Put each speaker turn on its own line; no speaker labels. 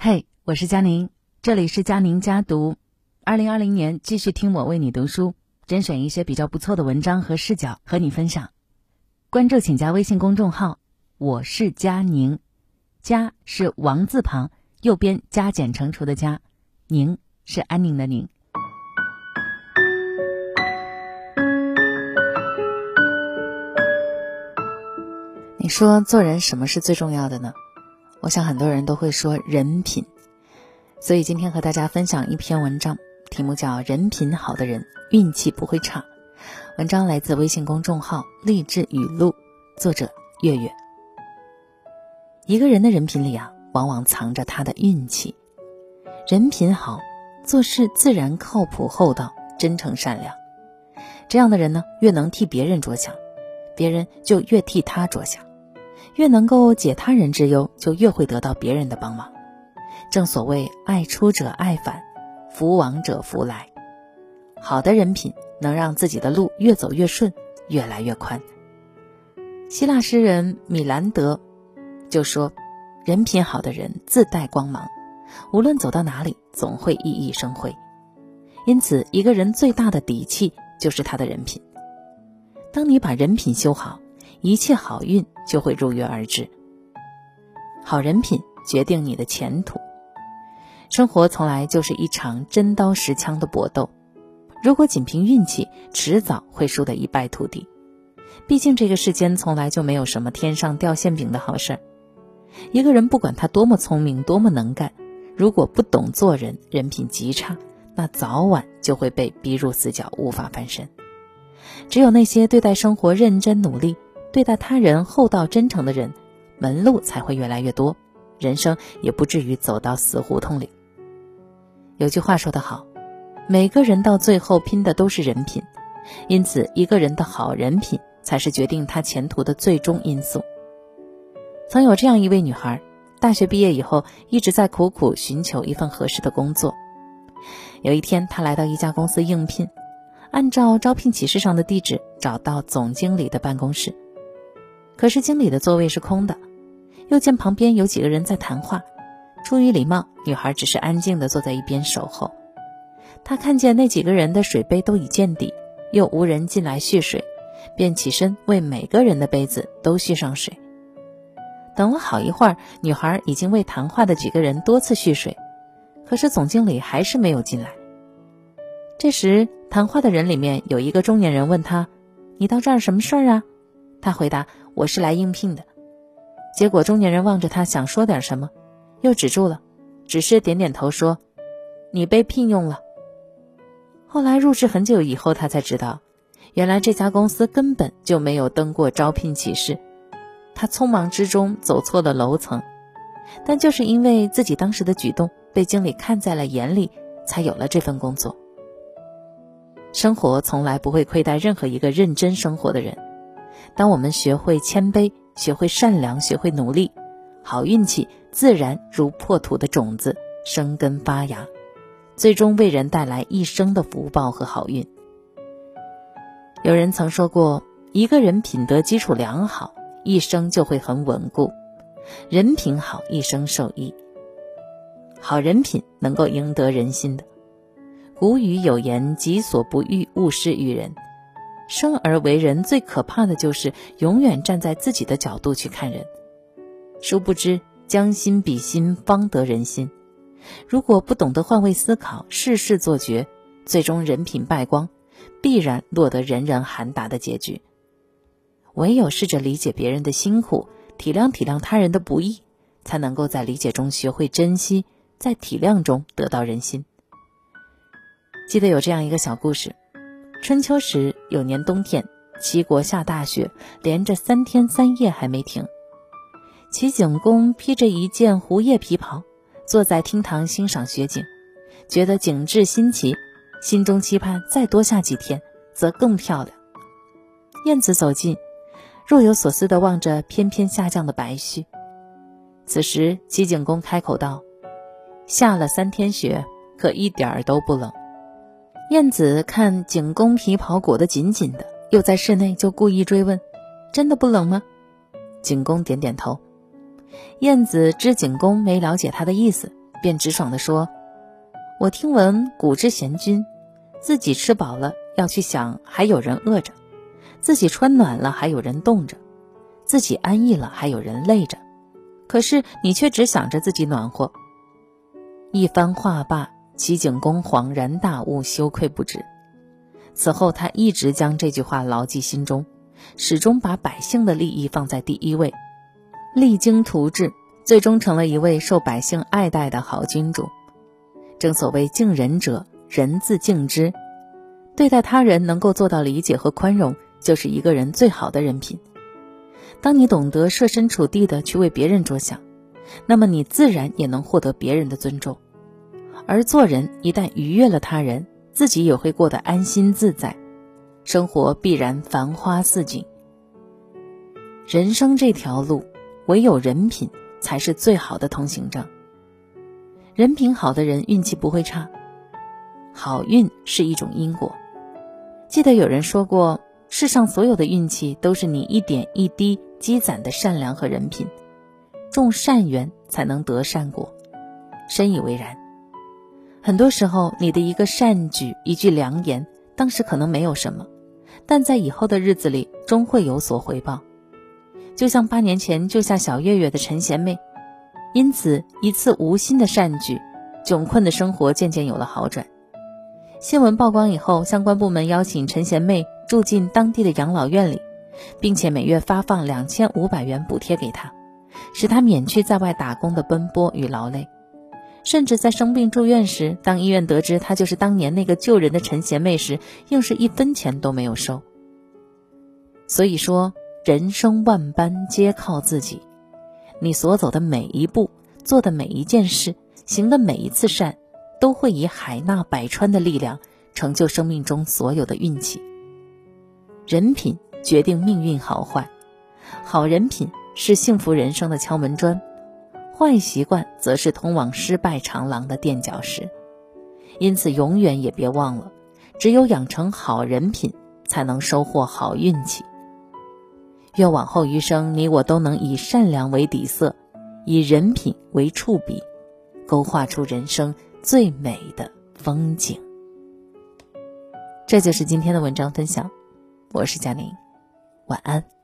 嘿，我是佳宁，这里是佳宁家读。二零二零年继续听我为你读书，甄选一些比较不错的文章和视角和你分享。关注请加微信公众号，我是佳宁，佳是王字旁，右边加减乘除的加，宁是安宁的宁。你说做人什么是最重要的呢？我想很多人都会说人品，所以今天和大家分享一篇文章，题目叫《人品好的人运气不会差》。文章来自微信公众号“励志语录”，作者月月。一个人的人品里啊，往往藏着他的运气。人品好，做事自然靠谱厚道、真诚善良。这样的人呢，越能替别人着想，别人就越替他着想。越能够解他人之忧，就越会得到别人的帮忙。正所谓“爱出者爱返，福往者福来”。好的人品能让自己的路越走越顺，越来越宽。希腊诗人米兰德就说：“人品好的人自带光芒，无论走到哪里，总会熠熠生辉。”因此，一个人最大的底气就是他的人品。当你把人品修好，一切好运就会如约而至。好人品决定你的前途。生活从来就是一场真刀实枪的搏斗，如果仅凭运气，迟早会输得一败涂地。毕竟这个世间从来就没有什么天上掉馅饼的好事儿。一个人不管他多么聪明、多么能干，如果不懂做人，人品极差，那早晚就会被逼入死角，无法翻身。只有那些对待生活认真努力。对待他人厚道真诚的人，门路才会越来越多，人生也不至于走到死胡同里。有句话说得好，每个人到最后拼的都是人品，因此一个人的好人品才是决定他前途的最终因素。曾有这样一位女孩，大学毕业以后一直在苦苦寻求一份合适的工作。有一天，她来到一家公司应聘，按照招聘启事上的地址找到总经理的办公室。可是经理的座位是空的，又见旁边有几个人在谈话，出于礼貌，女孩只是安静地坐在一边守候。她看见那几个人的水杯都已见底，又无人进来续水，便起身为每个人的杯子都续上水。等了好一会儿，女孩已经为谈话的几个人多次续水，可是总经理还是没有进来。这时，谈话的人里面有一个中年人问他：“你到这儿什么事儿啊？”他回答。我是来应聘的，结果中年人望着他，想说点什么，又止住了，只是点点头说：“你被聘用了。”后来入职很久以后，他才知道，原来这家公司根本就没有登过招聘启事，他匆忙之中走错了楼层，但就是因为自己当时的举动被经理看在了眼里，才有了这份工作。生活从来不会亏待任何一个认真生活的人。当我们学会谦卑，学会善良，学会努力，好运气自然如破土的种子生根发芽，最终为人带来一生的福报和好运。有人曾说过，一个人品德基础良好，一生就会很稳固；人品好，一生受益。好人品能够赢得人心的。古语有言：“己所不欲，勿施于人。”生而为人，最可怕的就是永远站在自己的角度去看人。殊不知，将心比心，方得人心。如果不懂得换位思考，事事做绝，最终人品败光，必然落得人人喊打的结局。唯有试着理解别人的辛苦，体谅体谅他人的不易，才能够在理解中学会珍惜，在体谅中得到人心。记得有这样一个小故事。春秋时，有年冬天，齐国下大雪，连着三天三夜还没停。齐景公披着一件狐叶皮袍，坐在厅堂欣赏雪景，觉得景致新奇，心中期盼再多下几天，则更漂亮。燕子走近，若有所思地望着翩翩下降的白絮。此时，齐景公开口道：“下了三天雪，可一点儿都不冷。”燕子看景公皮袍裹得紧紧的，又在室内，就故意追问：“真的不冷吗？”景公点点头。燕子知景公没了解他的意思，便直爽地说：“我听闻古之贤君，自己吃饱了要去想还有人饿着，自己穿暖了还有人冻着，自己安逸了还有人累着。可是你却只想着自己暖和。”一番话罢，齐景公恍然大悟，羞愧不止。此后，他一直将这句话牢记心中，始终把百姓的利益放在第一位，励精图治。最终成了一位受百姓爱戴的好君主。正所谓敬人者，人自敬之。对待他人能够做到理解和宽容，就是一个人最好的人品。当你懂得设身处地的去为别人着想，那么你自然也能获得别人的尊重。而做人一旦愉悦了他人，自己也会过得安心自在，生活必然繁花似锦。人生这条路，唯有人品。才是最好的通行证。人品好的人运气不会差，好运是一种因果。记得有人说过，世上所有的运气都是你一点一滴积攒的善良和人品，种善缘才能得善果，深以为然。很多时候，你的一个善举、一句良言，当时可能没有什么，但在以后的日子里，终会有所回报。就像八年前救下小月月的陈贤妹，因此一次无心的善举，窘困的生活渐渐有了好转。新闻曝光以后，相关部门邀请陈贤妹住进当地的养老院里，并且每月发放两千五百元补贴给她，使她免去在外打工的奔波与劳累。甚至在生病住院时，当医院得知她就是当年那个救人的陈贤妹时，硬是一分钱都没有收。所以说。人生万般皆靠自己，你所走的每一步，做的每一件事，行的每一次善，都会以海纳百川的力量，成就生命中所有的运气。人品决定命运好坏，好人品是幸福人生的敲门砖，坏习惯则是通往失败长廊的垫脚石。因此，永远也别忘了，只有养成好人品，才能收获好运气。愿往后余生，你我都能以善良为底色，以人品为触笔，勾画出人生最美的风景。这就是今天的文章分享，我是佳宁，晚安。